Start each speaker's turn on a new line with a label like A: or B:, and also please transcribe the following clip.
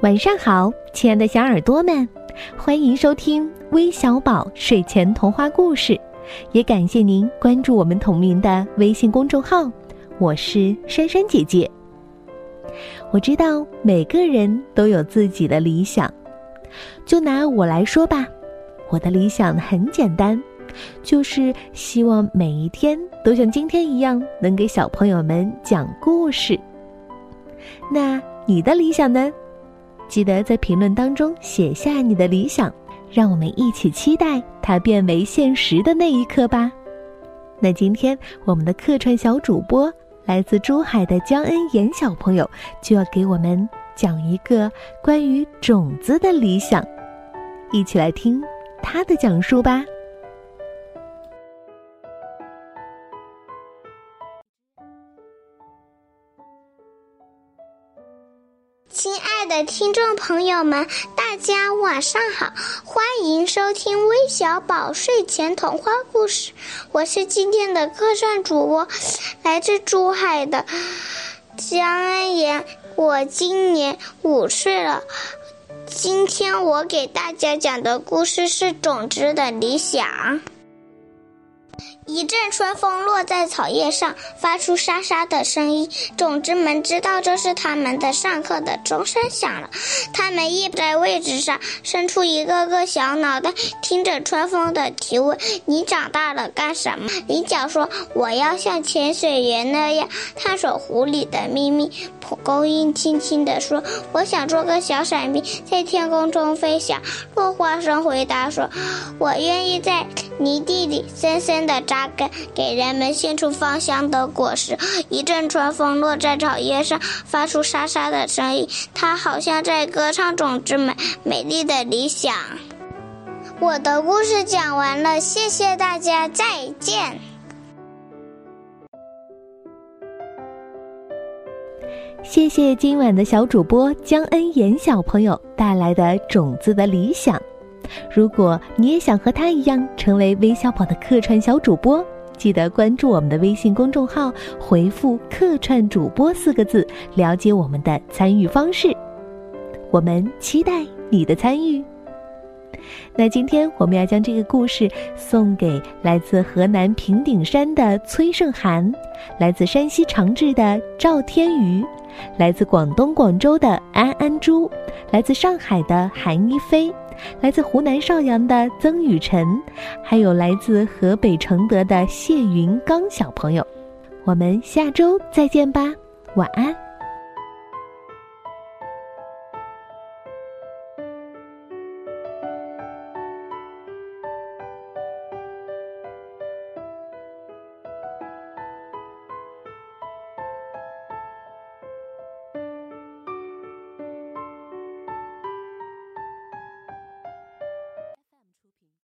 A: 晚上好，亲爱的小耳朵们，欢迎收听微小宝睡前童话故事，也感谢您关注我们同名的微信公众号。我是珊珊姐姐。我知道每个人都有自己的理想，就拿我来说吧，我的理想很简单，就是希望每一天都像今天一样，能给小朋友们讲故事。那你的理想呢？记得在评论当中写下你的理想，让我们一起期待它变为现实的那一刻吧。那今天我们的客串小主播来自珠海的江恩妍小朋友就要给我们讲一个关于种子的理想，一起来听他的讲述吧。
B: 亲爱的听众朋友们，大家晚上好，欢迎收听微小宝睡前童话故事。我是今天的客串主播，来自珠海的江恩妍。我今年五岁了。今天我给大家讲的故事是《种子的理想》。一阵春风落在草叶上，发出沙沙的声音。种子们知道这是他们的上课的钟声响了，他们一在位置上，伸出一个个小脑袋，听着春风的提问：“你长大了干什么？”菱角说：“我要像潜水员那样探索湖里的秘密。”蒲公英轻轻地说：“我想做个小伞兵，在天空中飞翔。”落花生回答说：“我愿意在泥地里深深的扎根，给人们献出芳香的果实。”一阵春风落在草叶上，发出沙沙的声音，它好像在歌唱种子们美丽的理想。我的故事讲完了，谢谢大家，再见。
A: 谢谢今晚的小主播江恩妍小朋友带来的种子的理想。如果你也想和他一样成为微小宝的客串小主播，记得关注我们的微信公众号，回复“客串主播”四个字，了解我们的参与方式。我们期待你的参与。那今天我们要将这个故事送给来自河南平顶山的崔胜涵，来自山西长治的赵天瑜。来自广东广州的安安珠，来自上海的韩一飞，来自湖南邵阳的曾雨辰，还有来自河北承德的谢云刚小朋友，我们下周再见吧，晚安。